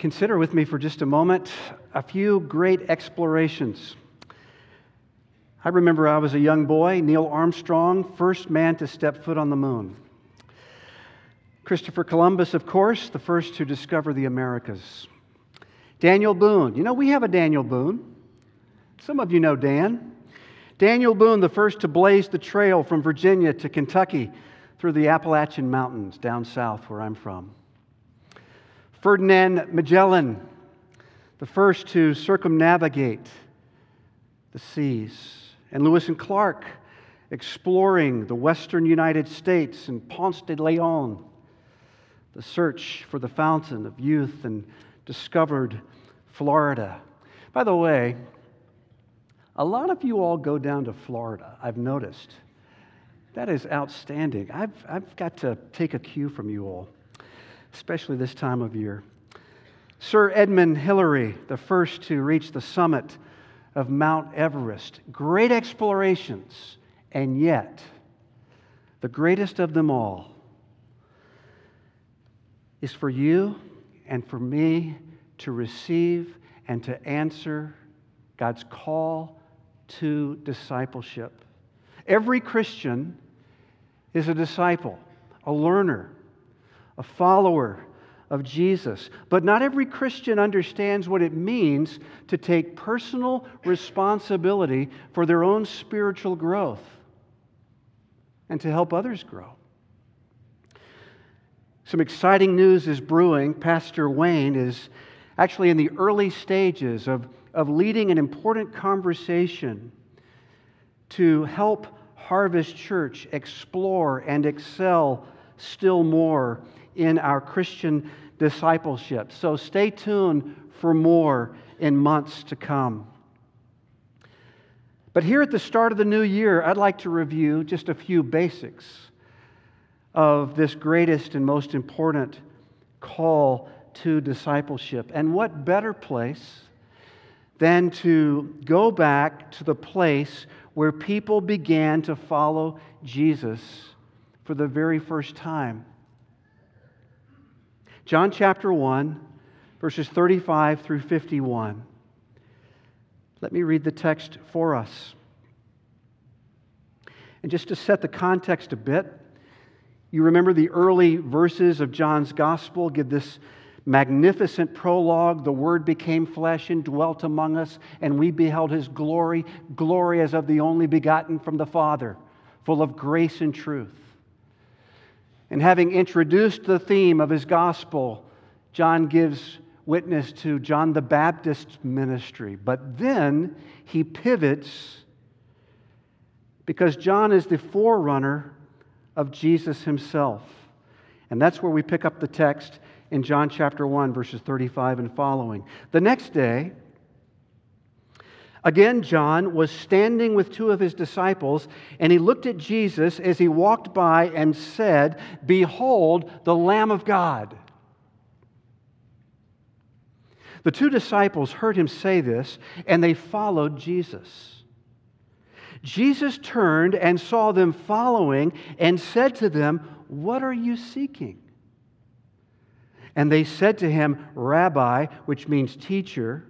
Consider with me for just a moment a few great explorations. I remember I was a young boy, Neil Armstrong, first man to step foot on the moon. Christopher Columbus, of course, the first to discover the Americas. Daniel Boone. You know, we have a Daniel Boone. Some of you know Dan. Daniel Boone, the first to blaze the trail from Virginia to Kentucky through the Appalachian Mountains down south where I'm from. Ferdinand Magellan, the first to circumnavigate the seas. And Lewis and Clark, exploring the western United States and Ponce de Leon, the search for the fountain of youth and discovered Florida. By the way, a lot of you all go down to Florida, I've noticed. That is outstanding. I've, I've got to take a cue from you all especially this time of year. Sir Edmund Hillary, the first to reach the summit of Mount Everest. Great explorations, and yet, the greatest of them all is for you and for me to receive and to answer God's call to discipleship. Every Christian is a disciple, a learner, a follower of Jesus. But not every Christian understands what it means to take personal responsibility for their own spiritual growth and to help others grow. Some exciting news is brewing. Pastor Wayne is actually in the early stages of, of leading an important conversation to help Harvest Church explore and excel still more in our Christian discipleship. So stay tuned for more in months to come. But here at the start of the new year, I'd like to review just a few basics of this greatest and most important call to discipleship. And what better place than to go back to the place where people began to follow Jesus for the very first time? John chapter 1, verses 35 through 51. Let me read the text for us. And just to set the context a bit, you remember the early verses of John's gospel give this magnificent prologue. The Word became flesh and dwelt among us, and we beheld His glory, glory as of the only begotten from the Father, full of grace and truth. And having introduced the theme of his gospel, John gives witness to John the Baptist's ministry. But then he pivots because John is the forerunner of Jesus himself. And that's where we pick up the text in John chapter 1, verses 35 and following. The next day, Again, John was standing with two of his disciples, and he looked at Jesus as he walked by and said, Behold, the Lamb of God. The two disciples heard him say this, and they followed Jesus. Jesus turned and saw them following and said to them, What are you seeking? And they said to him, Rabbi, which means teacher.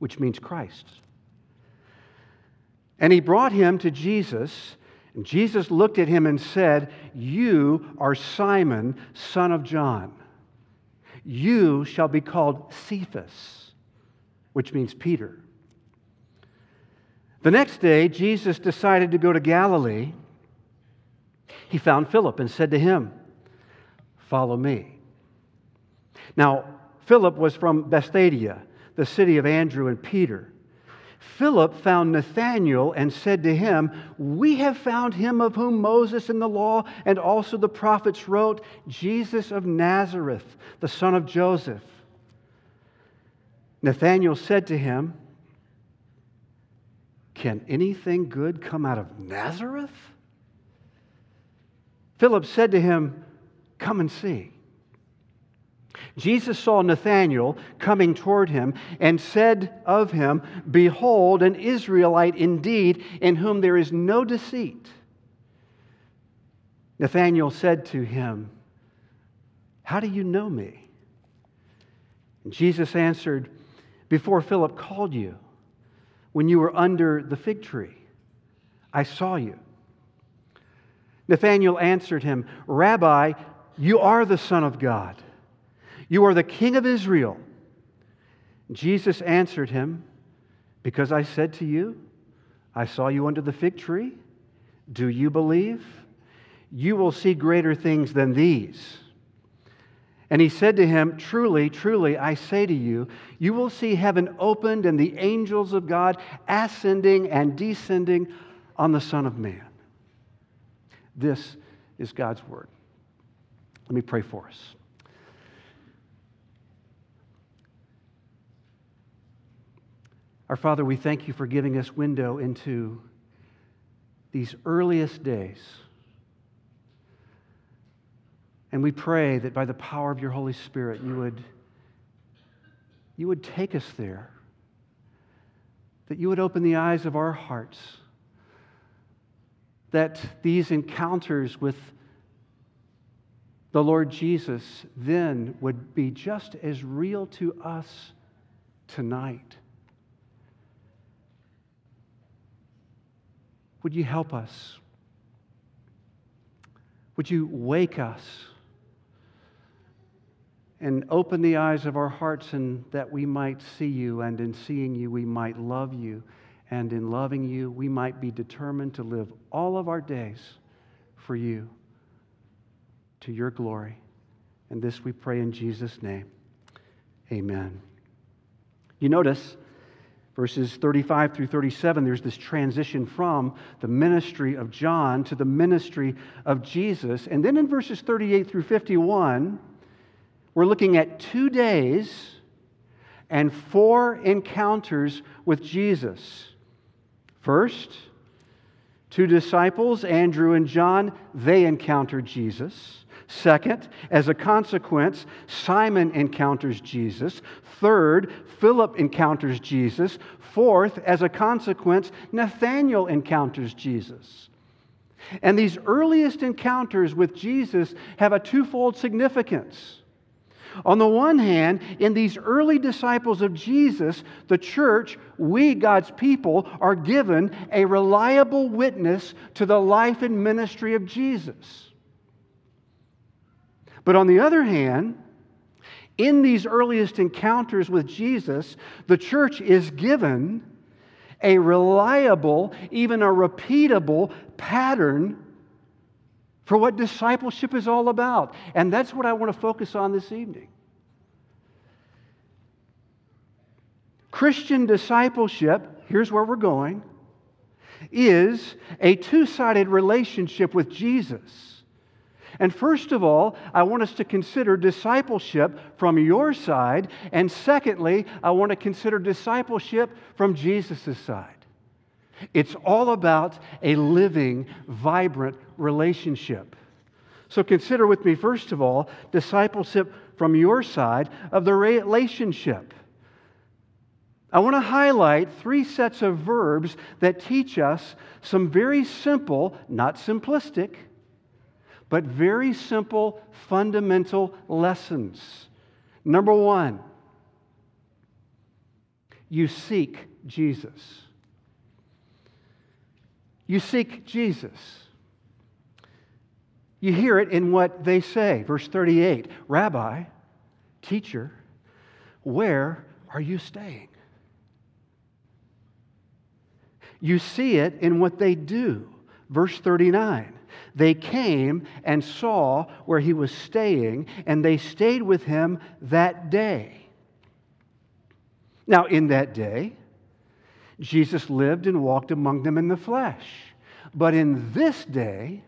which means Christ. And he brought him to Jesus, and Jesus looked at him and said, You are Simon, son of John. You shall be called Cephas, which means Peter. The next day, Jesus decided to go to Galilee. He found Philip and said to him, Follow me. Now, Philip was from Bethsaida the city of Andrew and Peter. Philip found Nathanael and said to him, We have found him of whom Moses in the law and also the prophets wrote, Jesus of Nazareth, the son of Joseph. Nathanael said to him, Can anything good come out of Nazareth? Philip said to him, Come and see. Jesus saw Nathanael coming toward him and said of him, Behold, an Israelite indeed, in whom there is no deceit. Nathanael said to him, How do you know me? And Jesus answered, Before Philip called you, when you were under the fig tree, I saw you. Nathanael answered him, Rabbi, you are the Son of God. You are the King of Israel. Jesus answered him, Because I said to you, I saw you under the fig tree. Do you believe? You will see greater things than these. And he said to him, Truly, truly, I say to you, you will see heaven opened and the angels of God ascending and descending on the Son of Man. This is God's word. Let me pray for us. Our Father, we thank you for giving us window into these earliest days. And we pray that by the power of your Holy Spirit, you would, you would take us there, that you would open the eyes of our hearts that these encounters with the Lord Jesus then would be just as real to us tonight. Would you help us? Would you wake us and open the eyes of our hearts and that we might see you, and in seeing you, we might love you and in loving you, we might be determined to live all of our days for you, to your glory. And this we pray in Jesus' name. Amen. You notice verses 35 through 37, there's this transition from the ministry of John to the ministry of Jesus. And then in verses 38 through 51, we're looking at two days and four encounters with Jesus. First, two disciples, Andrew and John, they encountered Jesus. Second, as a consequence, Simon encounters Jesus. Third, Philip encounters Jesus. Fourth, as a consequence, Nathanael encounters Jesus. And these earliest encounters with Jesus have a twofold significance. On the one hand, in these early disciples of Jesus, the church, we, God's people, are given a reliable witness to the life and ministry of Jesus. But on the other hand, in these earliest encounters with Jesus, the church is given a reliable, even a repeatable pattern for what discipleship is all about. And that's what I want to focus on this evening. Christian discipleship, here's where we're going, is a two sided relationship with Jesus. And first of all, I want us to consider discipleship from your side. And secondly, I want to consider discipleship from Jesus' side. It's all about a living, vibrant relationship. So consider with me, first of all, discipleship from your side of the relationship. I want to highlight three sets of verbs that teach us some very simple, not simplistic, but very simple fundamental lessons. Number one, you seek Jesus. You seek Jesus. You hear it in what they say. Verse 38 Rabbi, teacher, where are you staying? You see it in what they do. Verse 39 They came and saw where he was staying, and they stayed with him that day. Now, in that day, Jesus lived and walked among them in the flesh. But in this day,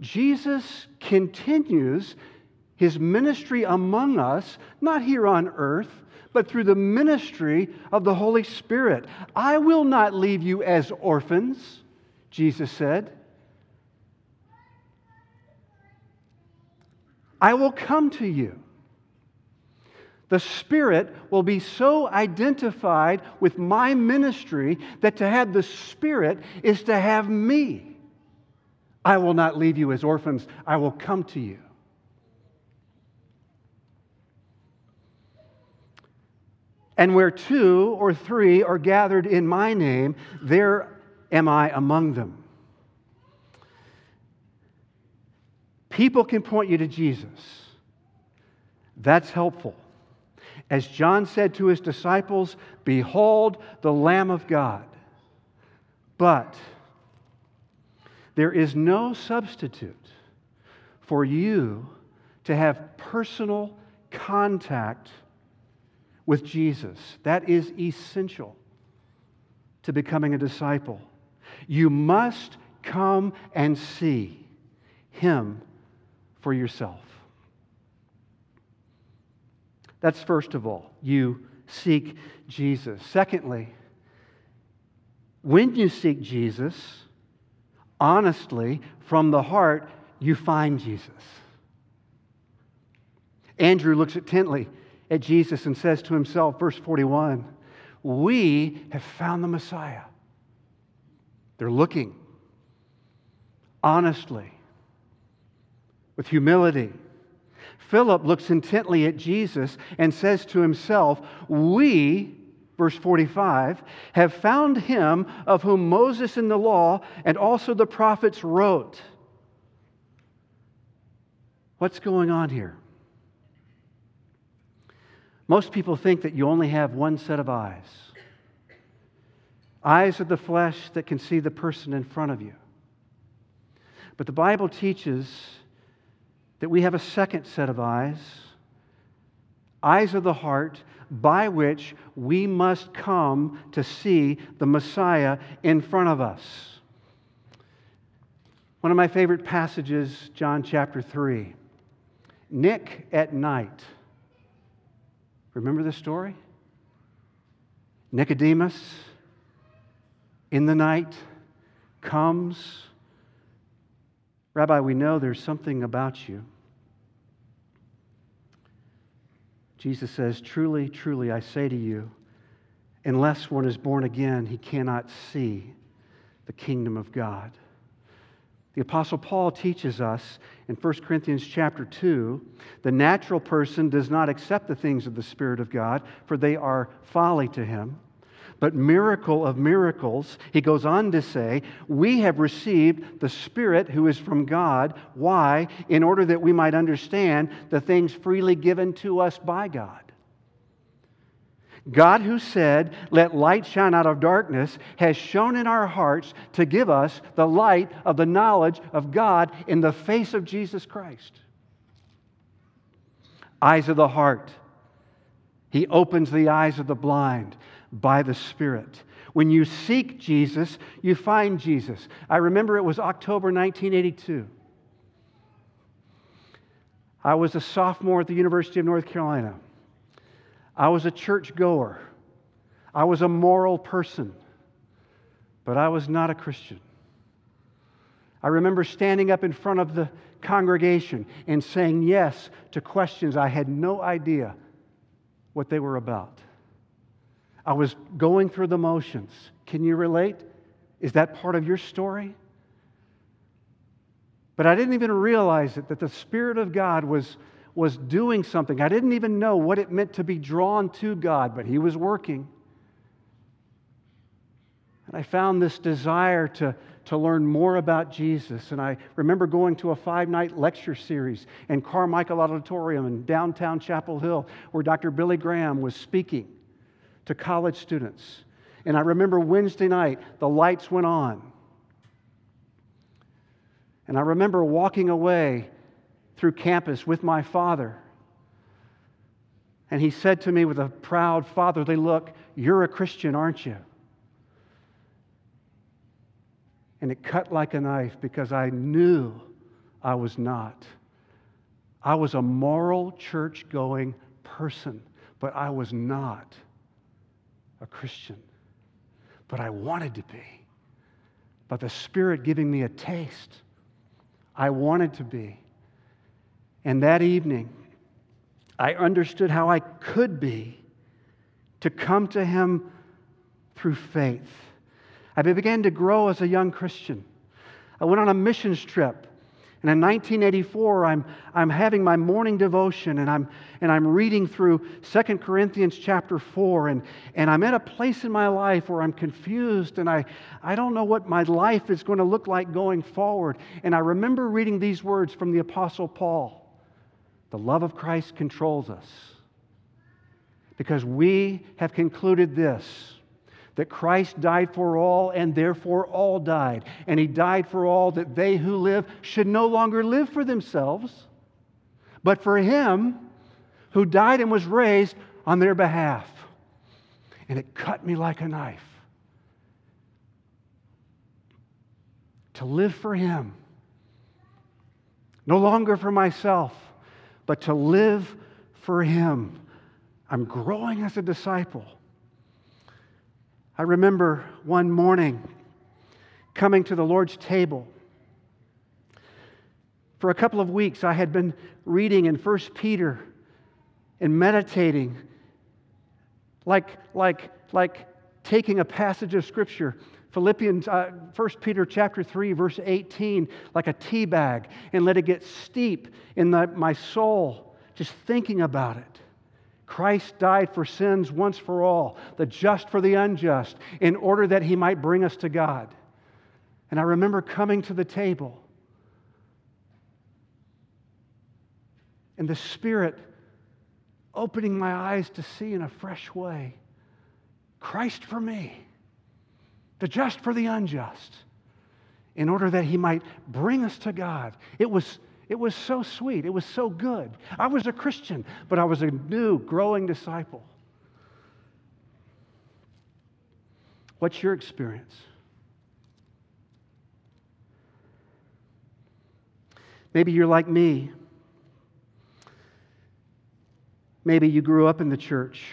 Jesus continues his ministry among us, not here on earth, but through the ministry of the Holy Spirit. I will not leave you as orphans, Jesus said. I will come to you. The Spirit will be so identified with my ministry that to have the Spirit is to have me. I will not leave you as orphans, I will come to you. And where two or three are gathered in my name, there am I among them. People can point you to Jesus. That's helpful. As John said to his disciples, Behold the Lamb of God. But there is no substitute for you to have personal contact with Jesus. That is essential to becoming a disciple. You must come and see Him for yourself. That's first of all, you seek Jesus. Secondly, when you seek Jesus, honestly, from the heart, you find Jesus. Andrew looks intently at Jesus and says to himself, verse 41, We have found the Messiah. They're looking honestly, with humility. Philip looks intently at Jesus and says to himself, We, verse 45, have found him of whom Moses in the law and also the prophets wrote. What's going on here? Most people think that you only have one set of eyes eyes of the flesh that can see the person in front of you. But the Bible teaches that we have a second set of eyes, eyes of the heart, by which we must come to see the Messiah in front of us. One of my favorite passages, John chapter 3. Nick at night Remember the story? Nicodemus in the night comes. Rabbi, we know there's something about you. Jesus says, Truly, truly, I say to you, unless one is born again, he cannot see the kingdom of God. The apostle Paul teaches us in 1 Corinthians chapter 2, the natural person does not accept the things of the spirit of God, for they are folly to him. But miracle of miracles, he goes on to say, we have received the Spirit who is from God. Why? In order that we might understand the things freely given to us by God. God, who said, Let light shine out of darkness, has shone in our hearts to give us the light of the knowledge of God in the face of Jesus Christ. Eyes of the heart. He opens the eyes of the blind by the Spirit. When you seek Jesus, you find Jesus. I remember it was October 1982. I was a sophomore at the University of North Carolina. I was a church goer. I was a moral person, but I was not a Christian. I remember standing up in front of the congregation and saying yes to questions I had no idea what they were about. I was going through the motions. Can you relate? Is that part of your story? But I didn't even realize it, that the Spirit of God was was doing something. I didn't even know what it meant to be drawn to God, but He was working. And I found this desire to, to learn more about Jesus. And I remember going to a five night lecture series in Carmichael Auditorium in downtown Chapel Hill, where Dr. Billy Graham was speaking to college students. And I remember Wednesday night, the lights went on. And I remember walking away through campus with my father. And he said to me with a proud fatherly look, You're a Christian, aren't you? And it cut like a knife because I knew I was not. I was a moral, church going person, but I was not a Christian. But I wanted to be. But the Spirit giving me a taste, I wanted to be. And that evening, I understood how I could be to come to Him through faith. I began to grow as a young Christian. I went on a missions trip and in 1984, I'm, I'm having my morning devotion and I'm, and I'm reading through 2 Corinthians chapter 4. And, and I'm at a place in my life where I'm confused and I, I don't know what my life is going to look like going forward. And I remember reading these words from the Apostle Paul The love of Christ controls us. Because we have concluded this that Christ died for all, and therefore all died. And he died for all that they who live should no longer live for themselves, but for him who died and was raised on their behalf. And it cut me like a knife. To live for him, no longer for myself, but to live for him. I'm growing as a disciple. I remember one morning coming to the Lord's table. For a couple of weeks, I had been reading in 1 Peter and meditating like, like, like taking a passage of Scripture. Philippians, uh, 1 Peter chapter 3, verse 18, like a tea bag, and let it get steep in the, my soul, just thinking about it. Christ died for sins once for all, the just for the unjust, in order that he might bring us to God. And I remember coming to the table and the Spirit opening my eyes to see in a fresh way Christ for me, the just for the unjust, in order that he might bring us to God. It was it was so sweet. It was so good. I was a Christian, but I was a new, growing disciple. What's your experience? Maybe you're like me. Maybe you grew up in the church.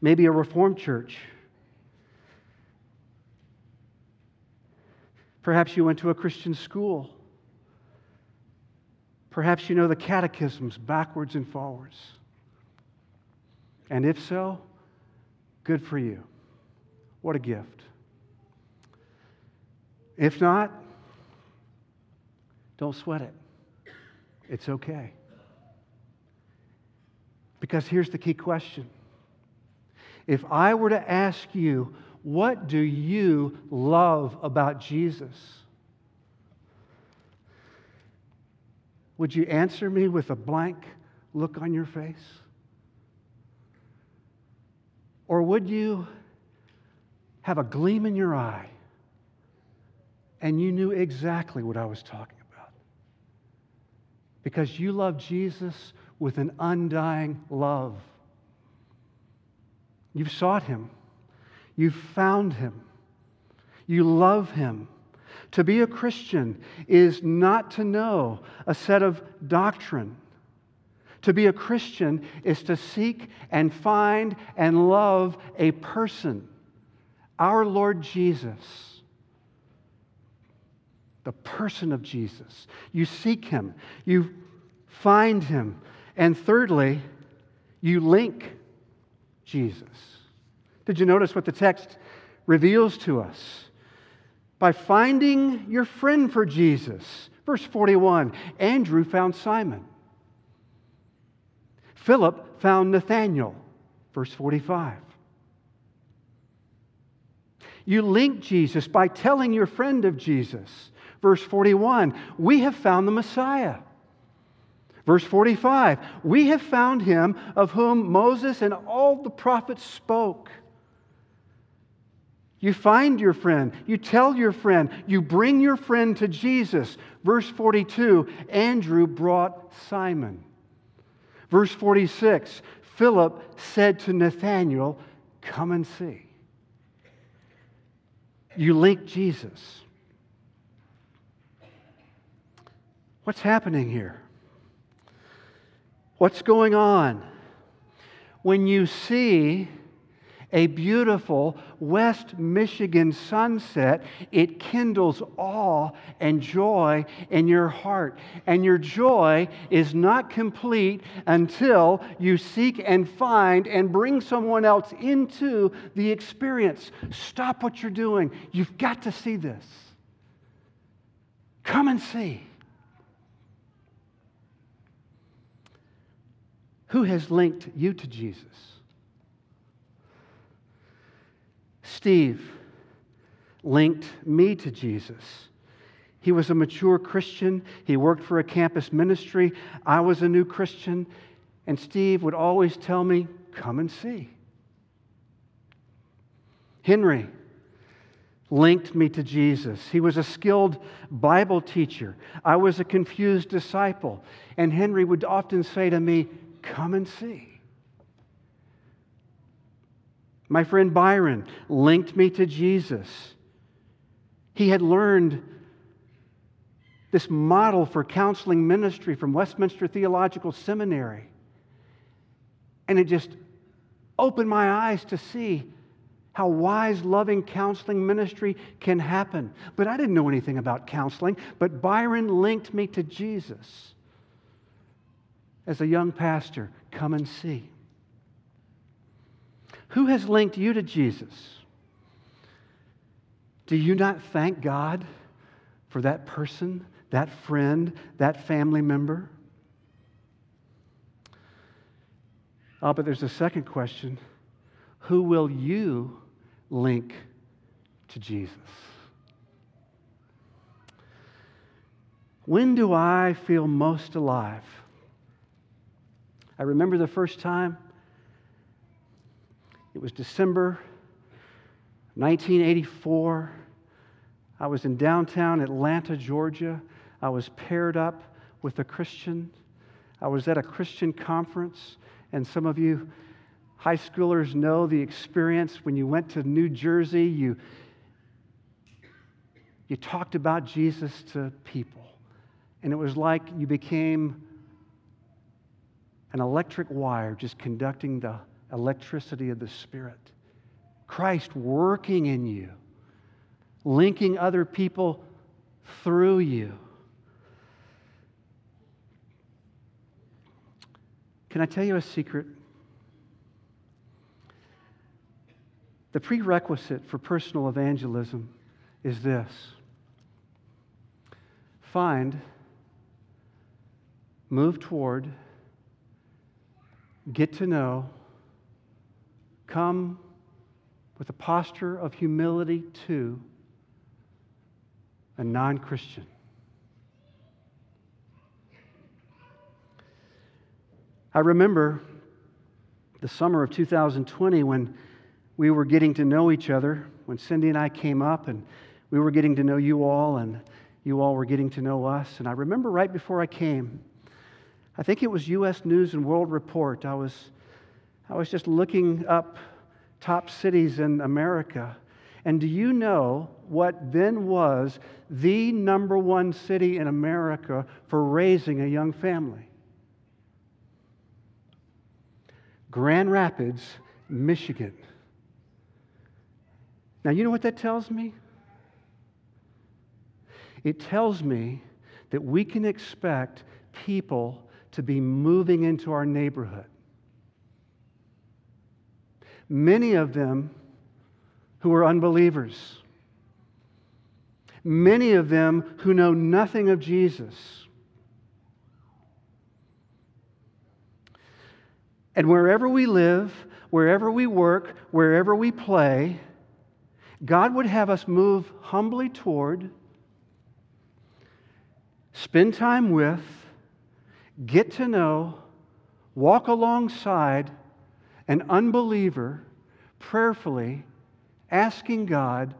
Maybe a Reformed church. Perhaps you went to a Christian school. Perhaps you know the catechisms backwards and forwards. And if so, good for you. What a gift. If not, don't sweat it. It's okay. Because here's the key question If I were to ask you, what do you love about Jesus? Would you answer me with a blank look on your face? Or would you have a gleam in your eye and you knew exactly what I was talking about? Because you love Jesus with an undying love. You've sought him, you've found him, you love him. To be a Christian is not to know a set of doctrine. To be a Christian is to seek and find and love a person, our Lord Jesus. The person of Jesus. You seek him, you find him, and thirdly, you link Jesus. Did you notice what the text reveals to us? By finding your friend for Jesus. Verse 41 Andrew found Simon. Philip found Nathanael. Verse 45. You link Jesus by telling your friend of Jesus. Verse 41 We have found the Messiah. Verse 45 We have found him of whom Moses and all the prophets spoke. You find your friend, you tell your friend, you bring your friend to Jesus. Verse 42 Andrew brought Simon. Verse 46 Philip said to Nathanael, Come and see. You link Jesus. What's happening here? What's going on? When you see a beautiful West Michigan sunset, it kindles awe and joy in your heart. And your joy is not complete until you seek and find and bring someone else into the experience. Stop what you're doing. You've got to see this. Come and see. Who has linked you to Jesus? Steve linked me to Jesus. He was a mature Christian. He worked for a campus ministry. I was a new Christian. And Steve would always tell me, Come and see. Henry linked me to Jesus. He was a skilled Bible teacher. I was a confused disciple. And Henry would often say to me, Come and see. My friend Byron linked me to Jesus. He had learned this model for counseling ministry from Westminster Theological Seminary. And it just opened my eyes to see how wise, loving counseling ministry can happen. But I didn't know anything about counseling, but Byron linked me to Jesus. As a young pastor, come and see. Who has linked you to Jesus? Do you not thank God for that person, that friend, that family member? Oh, but there's a second question. Who will you link to Jesus? When do I feel most alive? I remember the first time it was December 1984. I was in downtown Atlanta, Georgia. I was paired up with a Christian. I was at a Christian conference, and some of you high schoolers know the experience when you went to New Jersey. You, you talked about Jesus to people, and it was like you became an electric wire just conducting the electricity of the Spirit. Christ working in you, linking other people through you. Can I tell you a secret? The prerequisite for personal evangelism is this find, move toward, get to know, come with a posture of humility to a non Christian. I remember the summer of 2020 when we were getting to know each other, when Cindy and I came up and we were getting to know you all, and you all were getting to know us. And I remember right before I came, I think it was U.S. News and World Report. I was I was just looking up top cities in America. And do you know what then was the number one city in America for raising a young family? Grand Rapids, Michigan. Now, you know what that tells me? It tells me that we can expect people to be moving into our neighborhood many of them who are unbelievers, many of them who know nothing of Jesus. And wherever we live, wherever we work, wherever we play, God would have us move humbly toward, spend time with, get to know, walk alongside an unbeliever prayerfully asking God,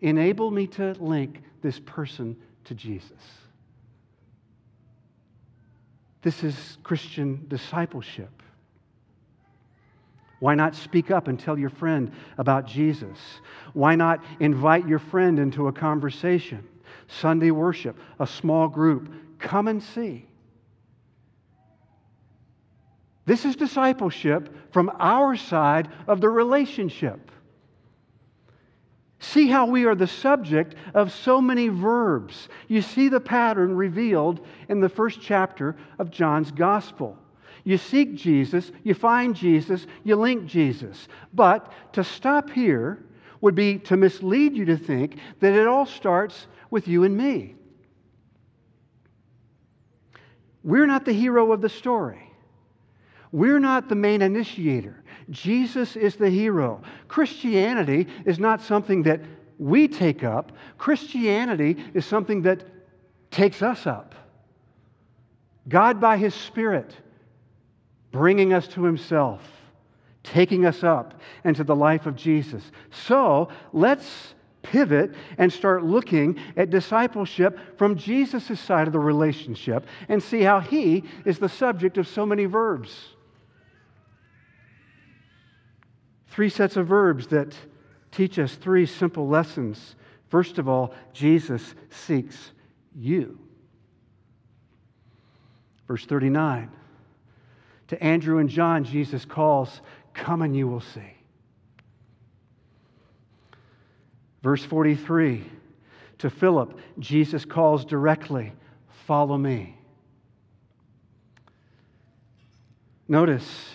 enable me to link this person to Jesus. This is Christian discipleship. Why not speak up and tell your friend about Jesus? Why not invite your friend into a conversation? Sunday worship, a small group, Come and see. This is discipleship from our side of the relationship. See how we are the subject of so many verbs. You see the pattern revealed in the first chapter of John's Gospel. You seek Jesus, you find Jesus, you link Jesus. But to stop here would be to mislead you to think that it all starts with you and me. We're not the hero of the story. We're not the main initiator. Jesus is the hero. Christianity is not something that we take up, Christianity is something that takes us up. God, by His Spirit, bringing us to Himself, taking us up into the life of Jesus. So let's pivot and start looking at discipleship from Jesus' side of the relationship and see how He is the subject of so many verbs. Three sets of verbs that teach us three simple lessons. First of all, Jesus seeks you. Verse 39 To Andrew and John, Jesus calls, Come and you will see. Verse 43 To Philip, Jesus calls directly, Follow me. Notice,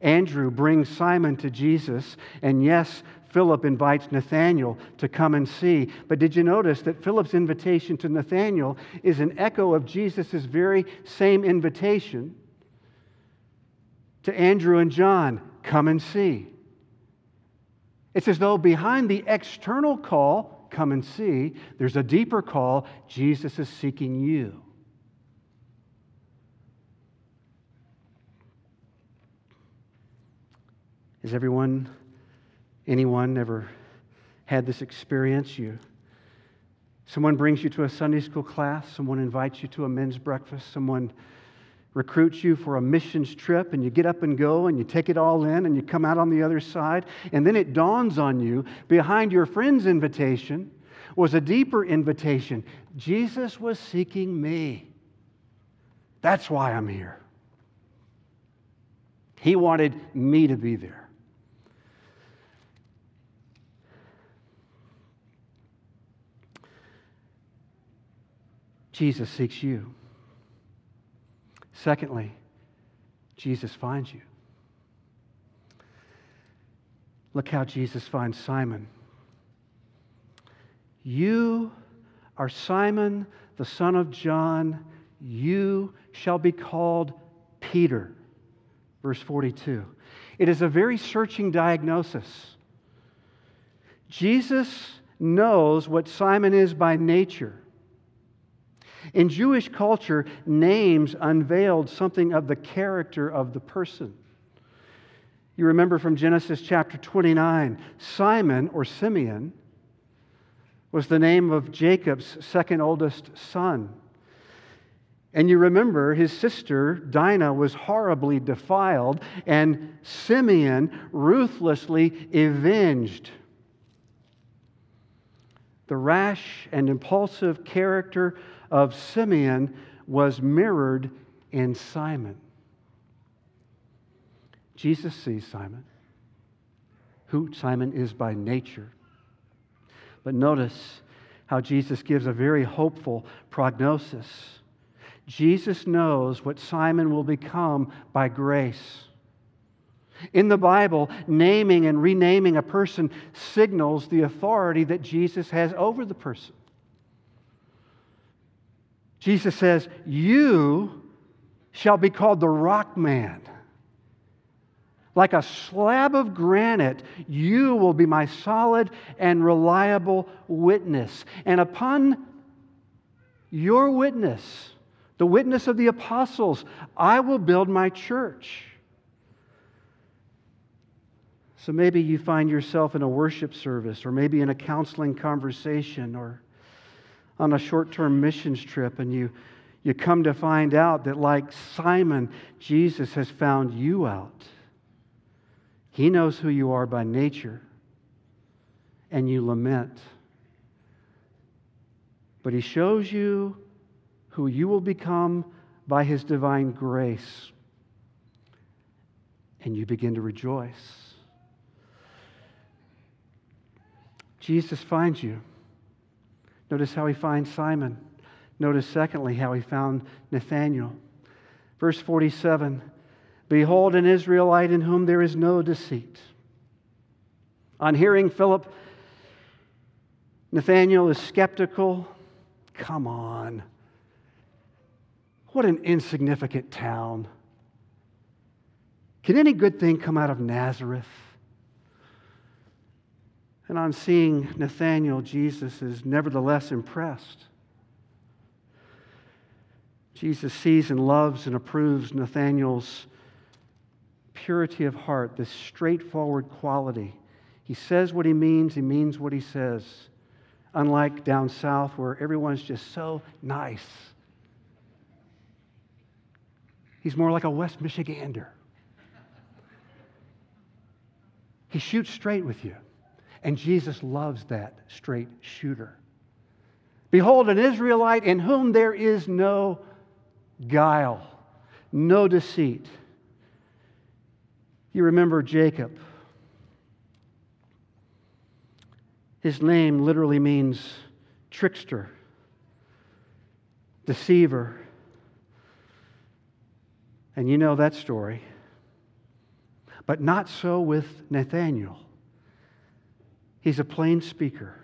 Andrew brings Simon to Jesus, and yes, Philip invites Nathanael to come and see. But did you notice that Philip's invitation to Nathanael is an echo of Jesus' very same invitation to Andrew and John come and see? It's as though behind the external call, come and see, there's a deeper call Jesus is seeking you. Has everyone, anyone ever had this experience? You, someone brings you to a Sunday school class, someone invites you to a men's breakfast, someone recruits you for a missions trip, and you get up and go, and you take it all in, and you come out on the other side, and then it dawns on you behind your friend's invitation was a deeper invitation. Jesus was seeking me. That's why I'm here. He wanted me to be there. Jesus seeks you. Secondly, Jesus finds you. Look how Jesus finds Simon. You are Simon, the son of John. You shall be called Peter. Verse 42. It is a very searching diagnosis. Jesus knows what Simon is by nature. In Jewish culture, names unveiled something of the character of the person. You remember from Genesis chapter 29, Simon or Simeon was the name of Jacob's second oldest son. And you remember his sister Dinah was horribly defiled, and Simeon ruthlessly avenged the rash and impulsive character of Simeon was mirrored in Simon. Jesus sees Simon, who Simon is by nature. But notice how Jesus gives a very hopeful prognosis. Jesus knows what Simon will become by grace. In the Bible, naming and renaming a person signals the authority that Jesus has over the person. Jesus says, You shall be called the rock man. Like a slab of granite, you will be my solid and reliable witness. And upon your witness, the witness of the apostles, I will build my church. So maybe you find yourself in a worship service, or maybe in a counseling conversation, or on a short term missions trip and you, you come to find out that, like Simon, Jesus has found you out. He knows who you are by nature, and you lament. But He shows you who you will become by his divine grace. And you begin to rejoice. Jesus finds you. Notice how he finds Simon. Notice, secondly, how he found Nathanael. Verse 47 Behold, an Israelite in whom there is no deceit. On hearing Philip, Nathanael is skeptical. Come on. What an insignificant town. Can any good thing come out of Nazareth? And on seeing Nathanael, Jesus is nevertheless impressed. Jesus sees and loves and approves Nathanael's purity of heart, this straightforward quality. He says what he means, he means what he says. Unlike down south where everyone's just so nice. He's more like a West Michigander. He shoots straight with you. And Jesus loves that straight shooter. Behold, an Israelite in whom there is no guile, no deceit. You remember Jacob. His name literally means trickster, deceiver. And you know that story. But not so with Nathanael. He's a plain speaker.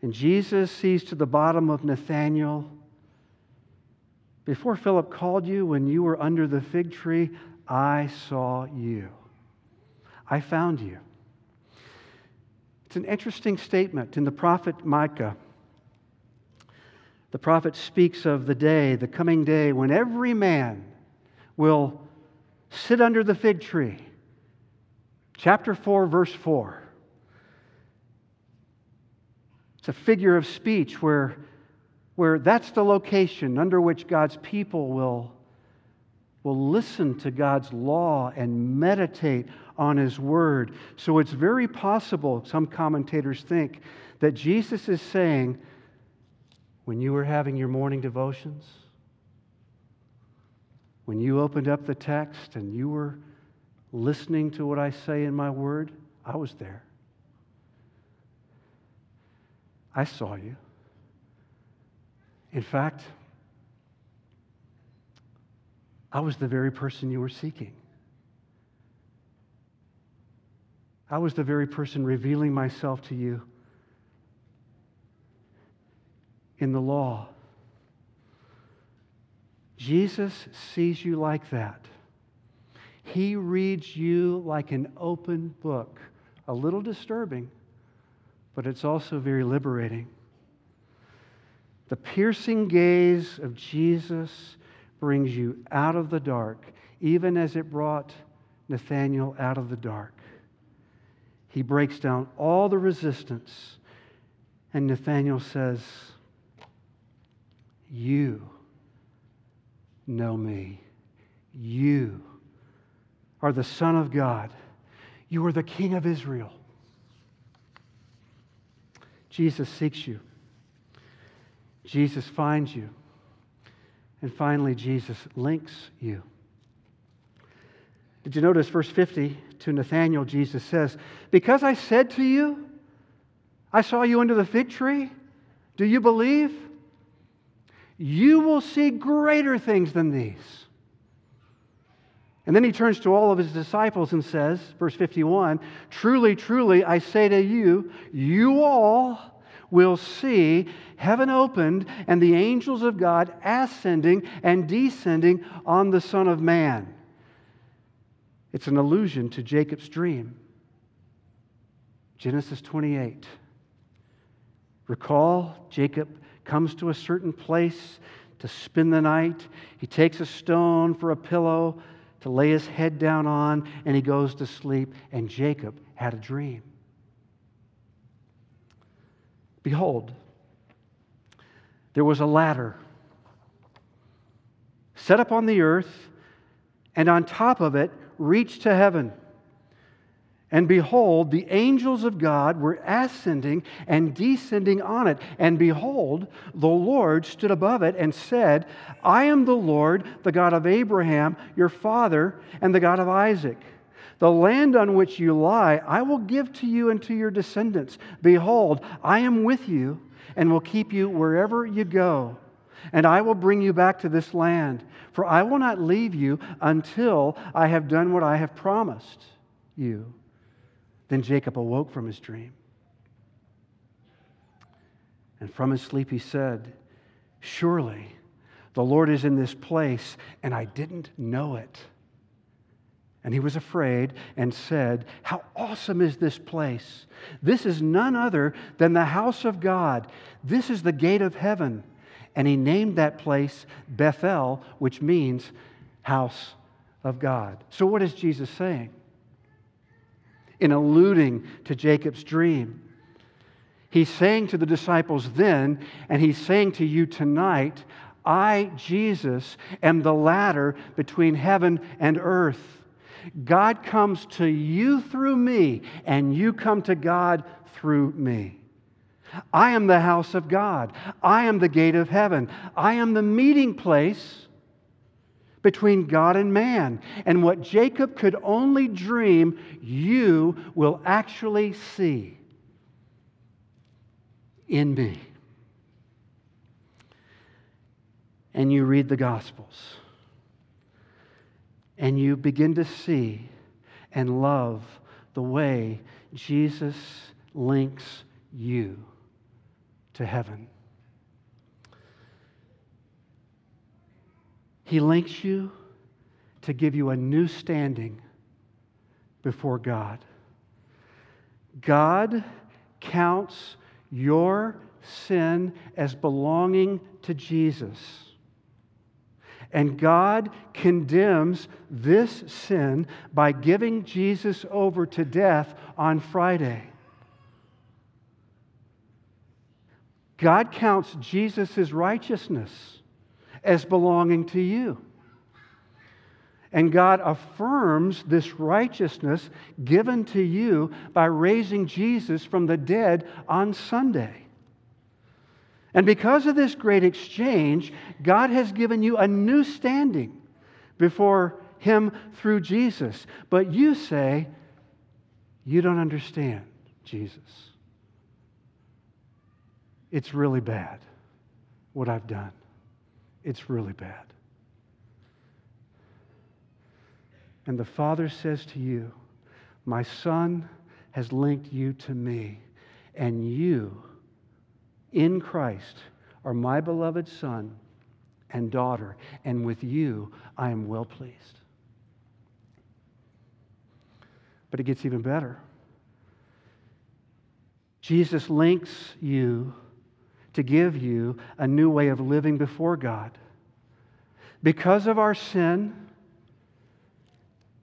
And Jesus sees to the bottom of Nathanael. Before Philip called you, when you were under the fig tree, I saw you. I found you. It's an interesting statement in the prophet Micah. The prophet speaks of the day, the coming day, when every man will sit under the fig tree. Chapter 4, verse 4. It's a figure of speech where, where that's the location under which God's people will, will listen to God's law and meditate on His Word. So it's very possible, some commentators think, that Jesus is saying, when you were having your morning devotions, when you opened up the text and you were listening to what I say in my Word, I was there. I saw you. In fact, I was the very person you were seeking. I was the very person revealing myself to you in the law. Jesus sees you like that. He reads you like an open book, a little disturbing but it's also very liberating. The piercing gaze of Jesus brings you out of the dark, even as it brought Nathanael out of the dark. He breaks down all the resistance, and Nathanael says, You know me. You are the Son of God. You are the King of Israel. Jesus seeks you. Jesus finds you. And finally, Jesus links you. Did you notice verse 50 to Nathanael, Jesus says, Because I said to you, I saw you under the fig tree, do you believe? You will see greater things than these. And then he turns to all of his disciples and says, verse 51 Truly, truly, I say to you, you all will see heaven opened and the angels of God ascending and descending on the Son of Man. It's an allusion to Jacob's dream. Genesis 28. Recall, Jacob comes to a certain place to spend the night. He takes a stone for a pillow to lay his head down on, and he goes to sleep. And Jacob had a dream. Behold, there was a ladder set up on the earth, and on top of it reached to heaven. And behold, the angels of God were ascending and descending on it. And behold, the Lord stood above it and said, I am the Lord, the God of Abraham, your father, and the God of Isaac. The land on which you lie, I will give to you and to your descendants. Behold, I am with you and will keep you wherever you go. And I will bring you back to this land, for I will not leave you until I have done what I have promised you. Then Jacob awoke from his dream. And from his sleep he said, Surely the Lord is in this place, and I didn't know it. And he was afraid and said, How awesome is this place! This is none other than the house of God. This is the gate of heaven. And he named that place Bethel, which means house of God. So, what is Jesus saying? in alluding to Jacob's dream. He's saying to the disciples then, and he's saying to you tonight, I, Jesus, am the ladder between heaven and earth. God comes to you through me, and you come to God through me. I am the house of God. I am the gate of heaven. I am the meeting place between God and man. And what Jacob could only dream, you will actually see in me. And you read the Gospels, and you begin to see and love the way Jesus links you to heaven. He links you to give you a new standing before God. God counts your sin as belonging to Jesus. And God condemns this sin by giving Jesus over to death on Friday. God counts Jesus' righteousness as belonging to you. And God affirms this righteousness given to you by raising Jesus from the dead on Sunday. And because of this great exchange, God has given you a new standing before Him through Jesus. But you say, You don't understand Jesus. It's really bad what I've done. It's really bad. And the Father says to you, My Son has linked you to me, and you, in Christ, are my beloved Son and daughter, and with you I am well pleased. But it gets even better. Jesus links you to give you a new way of living before God. Because of our sin,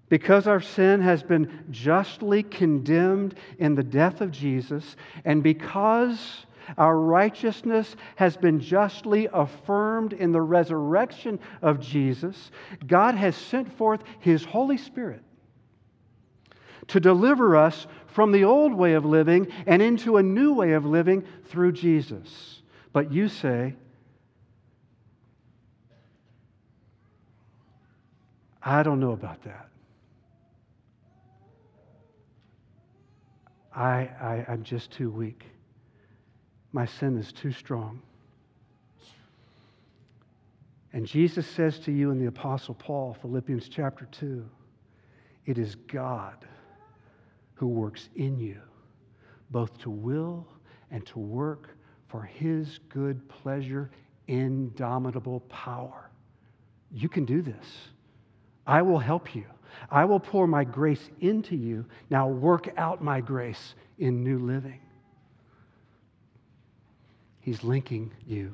because our sin has been justly condemned in the death of Jesus, and because our righteousness has been justly affirmed in the resurrection of Jesus, God has sent forth His Holy Spirit to deliver us from the old way of living and into a new way of living through Jesus. But you say, I don't know about that. I, I, I'm just too weak. My sin is too strong. And Jesus says to you in the Apostle Paul, Philippians chapter 2, it is God who works in you, both to will and to work for his good pleasure, indomitable power. You can do this. I will help you. I will pour my grace into you. Now work out my grace in new living. He's linking you.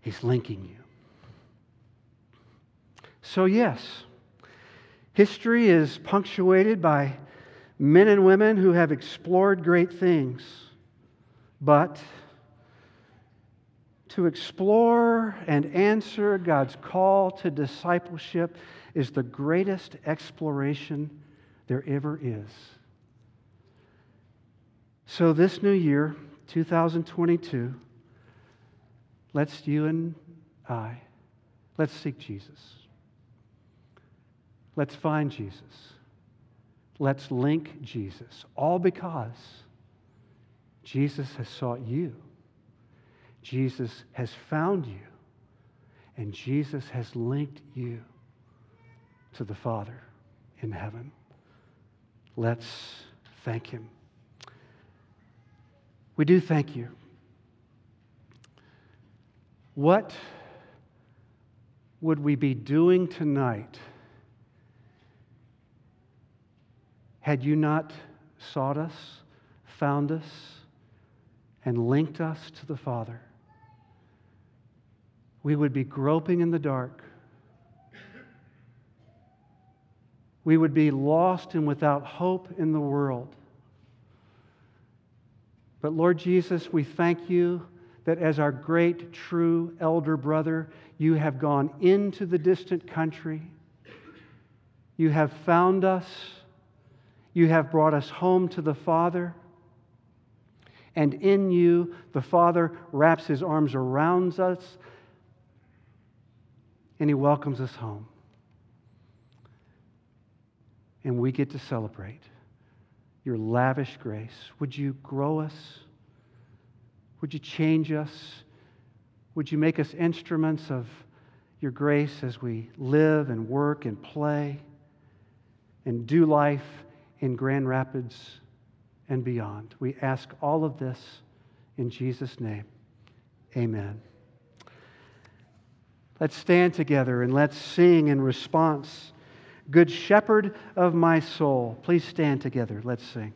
He's linking you. So, yes, history is punctuated by men and women who have explored great things, but to explore and answer God's call to discipleship, is the greatest exploration there ever is. So, this new year, 2022, let's you and I, let's seek Jesus. Let's find Jesus. Let's link Jesus, all because Jesus has sought you. Jesus has found you. And Jesus has linked you to the Father in heaven. Let's thank Him. We do thank you. What would we be doing tonight had you not sought us, found us, and linked us to the Father? We would be groping in the dark. We would be lost and without hope in the world. But Lord Jesus, we thank you that as our great, true elder brother, you have gone into the distant country. You have found us. You have brought us home to the Father. And in you, the Father wraps his arms around us and he welcomes us home. And we get to celebrate your lavish grace. Would you grow us? Would you change us? Would you make us instruments of your grace as we live and work and play and do life in Grand Rapids and beyond? We ask all of this in Jesus' name. Amen. Let's stand together and let's sing in response. Good shepherd of my soul. Please stand together. Let's sing.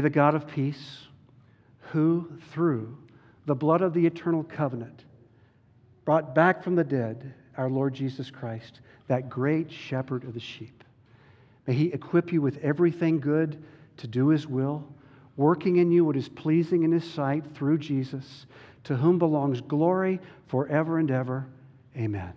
May the God of peace, who through the blood of the eternal covenant brought back from the dead our Lord Jesus Christ, that great shepherd of the sheep, may he equip you with everything good to do his will, working in you what is pleasing in his sight through Jesus, to whom belongs glory forever and ever. Amen.